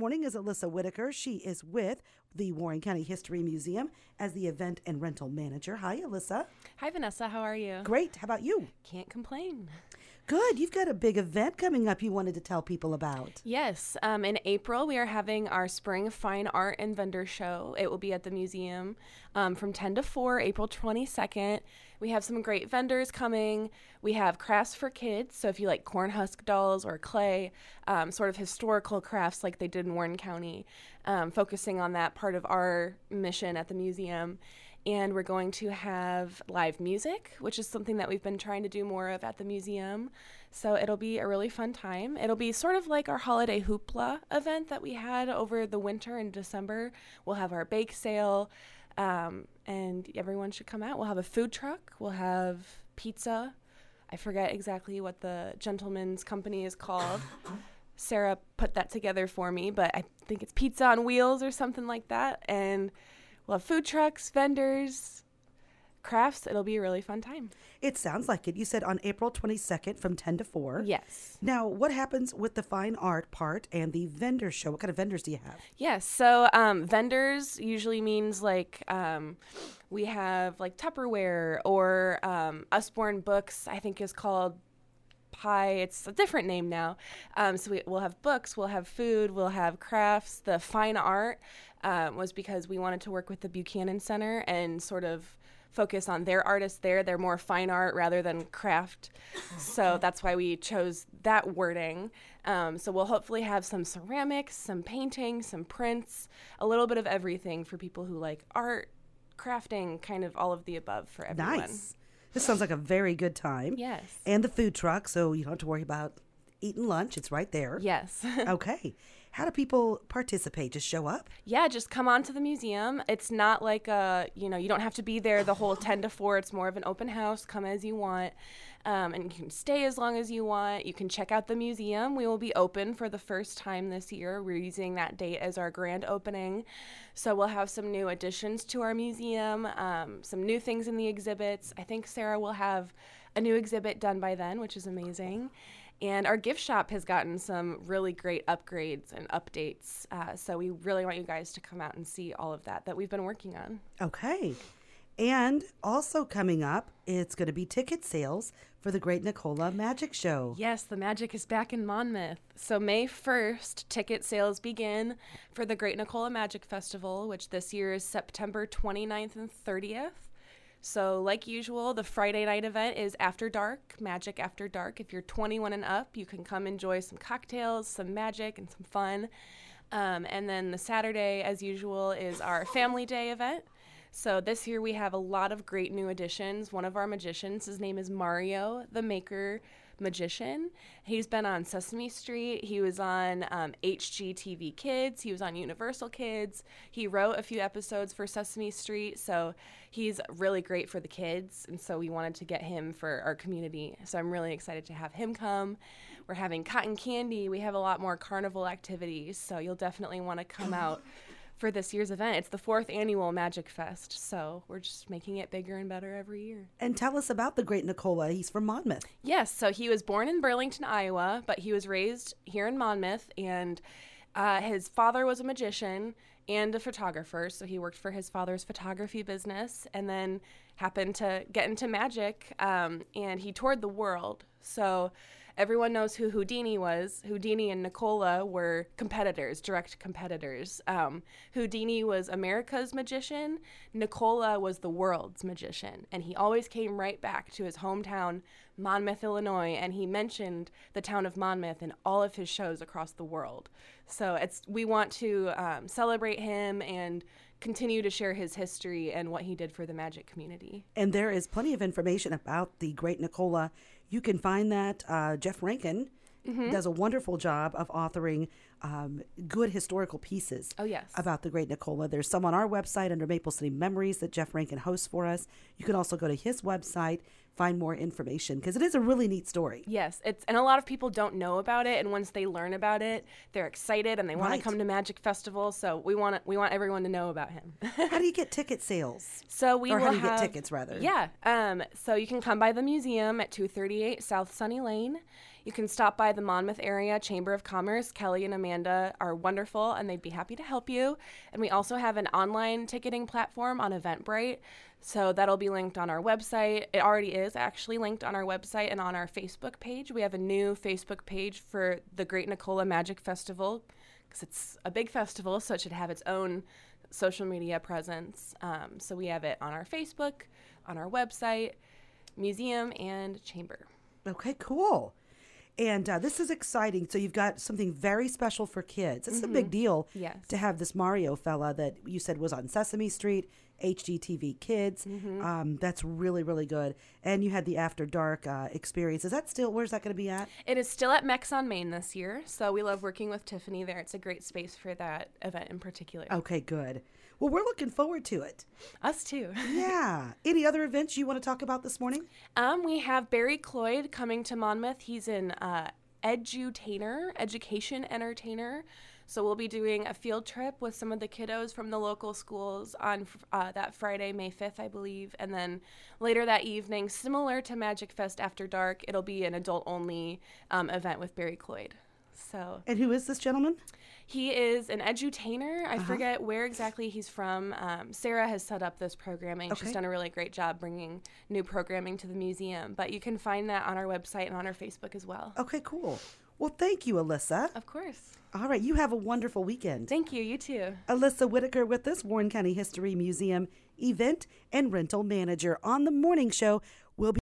morning is Alyssa Whitacre. She is with the Warren County History Museum as the event and rental manager. Hi, Alyssa. Hi, Vanessa. How are you? Great. How about you? Can't complain. Good. You've got a big event coming up you wanted to tell people about. Yes. Um, in April, we are having our spring fine art and vendor show. It will be at the museum um, from 10 to 4, April 22nd. We have some great vendors coming. We have crafts for kids. So if you like corn husk dolls or clay, um, sort of historical crafts like they did in Warren County, um, focusing on that part of our mission at the museum and we're going to have live music, which is something that we've been trying to do more of at the museum. So it'll be a really fun time. It'll be sort of like our holiday hoopla event that we had over the winter in December. We'll have our bake sale, um, and everyone should come out. We'll have a food truck, we'll have pizza. I forget exactly what the gentleman's company is called. Sarah put that together for me, but I think it's Pizza on Wheels or something like that. And We'll have food trucks, vendors, crafts. It'll be a really fun time. It sounds like it. You said on April 22nd from 10 to 4. Yes. Now, what happens with the fine art part and the vendor show? What kind of vendors do you have? Yes. So, um, vendors usually means like um, we have like Tupperware or um, Usborne Books, I think is called pie. It's a different name now. Um, so we, will have books, we'll have food, we'll have crafts. The fine art um, was because we wanted to work with the Buchanan Center and sort of focus on their artists there. They're more fine art rather than craft. So that's why we chose that wording. Um, so we'll hopefully have some ceramics, some painting, some prints, a little bit of everything for people who like art, crafting, kind of all of the above for everyone. Nice. This sounds like a very good time. Yes. And the food truck, so you don't have to worry about eating lunch. It's right there. Yes. okay. How do people participate? Just show up? Yeah, just come on to the museum. It's not like a, you know, you don't have to be there the whole 10 to 4. It's more of an open house. Come as you want. Um, and you can stay as long as you want. You can check out the museum. We will be open for the first time this year. We're using that date as our grand opening. So we'll have some new additions to our museum, um, some new things in the exhibits. I think Sarah will have a new exhibit done by then, which is amazing. And our gift shop has gotten some really great upgrades and updates. Uh, so we really want you guys to come out and see all of that that we've been working on. Okay. And also coming up, it's going to be ticket sales for the Great Nicola Magic Show. Yes, the magic is back in Monmouth. So, May 1st, ticket sales begin for the Great Nicola Magic Festival, which this year is September 29th and 30th. So, like usual, the Friday night event is After Dark, Magic After Dark. If you're 21 and up, you can come enjoy some cocktails, some magic, and some fun. Um, and then the Saturday, as usual, is our Family Day event. So this year we have a lot of great new additions. One of our magicians, his name is Mario, the Maker magician. He's been on Sesame Street. He was on um, HGTV Kids. He was on Universal Kids. He wrote a few episodes for Sesame Street. So he's really great for the kids. And so we wanted to get him for our community. So I'm really excited to have him come. We're having cotton candy. We have a lot more carnival activities. So you'll definitely want to come out for this year's event. It's the fourth annual Magic Fest, so we're just making it bigger and better every year. And tell us about the great Nicola. He's from Monmouth. Yes, so he was born in Burlington, Iowa, but he was raised here in Monmouth, and uh, his father was a magician and a photographer, so he worked for his father's photography business, and then happened to get into magic, um, and he toured the world. So everyone knows who Houdini was. Houdini and Nicola were competitors, direct competitors. Um, Houdini was America's magician, Nicola was the world's magician. And he always came right back to his hometown, Monmouth, Illinois, and he mentioned the town of Monmouth in all of his shows across the world. So it's we want to um, celebrate him and continue to share his history and what he did for the magic community. And there is plenty of information about the great Nicola you can find that uh, Jeff Rankin mm-hmm. does a wonderful job of authoring um, good historical pieces. Oh yes, about the great Nicola. There's some on our website under Maple City Memories that Jeff Rankin hosts for us. You can also go to his website find more information because it is a really neat story. Yes, it's and a lot of people don't know about it, and once they learn about it, they're excited and they want right. to come to Magic Festival. So we want we want everyone to know about him. how do you get ticket sales? So we or will how do you have, get tickets rather? Yeah, um, so you can come by the museum at 238 South Sunny Lane. You can stop by the Monmouth Area Chamber of Commerce. Kelly and Amanda Amanda are wonderful and they'd be happy to help you. And we also have an online ticketing platform on Eventbrite. So that'll be linked on our website. It already is actually linked on our website and on our Facebook page. We have a new Facebook page for the Great Nicola Magic Festival because it's a big festival, so it should have its own social media presence. Um, so we have it on our Facebook, on our website, museum, and chamber. Okay, cool. And uh, this is exciting. So you've got something very special for kids. It's a big deal Yes. to have this Mario fella that you said was on Sesame Street, HGTV Kids. Um, that's really, really good. And you had the After Dark uh, experience. Is that still, where's that going to be at? It is still at Mex on Main this year, so we love working with Tiffany there. It's a great space for that event in particular. Okay, good. Well, we're looking forward to it. Us too. Yeah. Any other events you want to talk about this morning? Um, we have Barry Cloyd coming to Monmouth. He's an uh, edutainer, education entertainer. So we'll be doing a field trip with some of the kiddos from the local schools on uh, that Friday, May 5th, I believe. And then later that evening, similar to Magic Fest After Dark, it'll be an adult-only um, event with Barry Cloyd. So And who is this gentleman? he is an edutainer. I forget where exactly he's from. Um, Sarah has set up this programming. Okay. She's done a really great job bringing new programming to the museum. But you can find that on our website and on our Facebook as well. Okay, cool. Well, thank you, Alyssa. Of course. All right, you have a wonderful weekend. Thank you. You too. Alyssa Whitacre with us, Warren County History Museum event and rental manager on the morning show. We'll be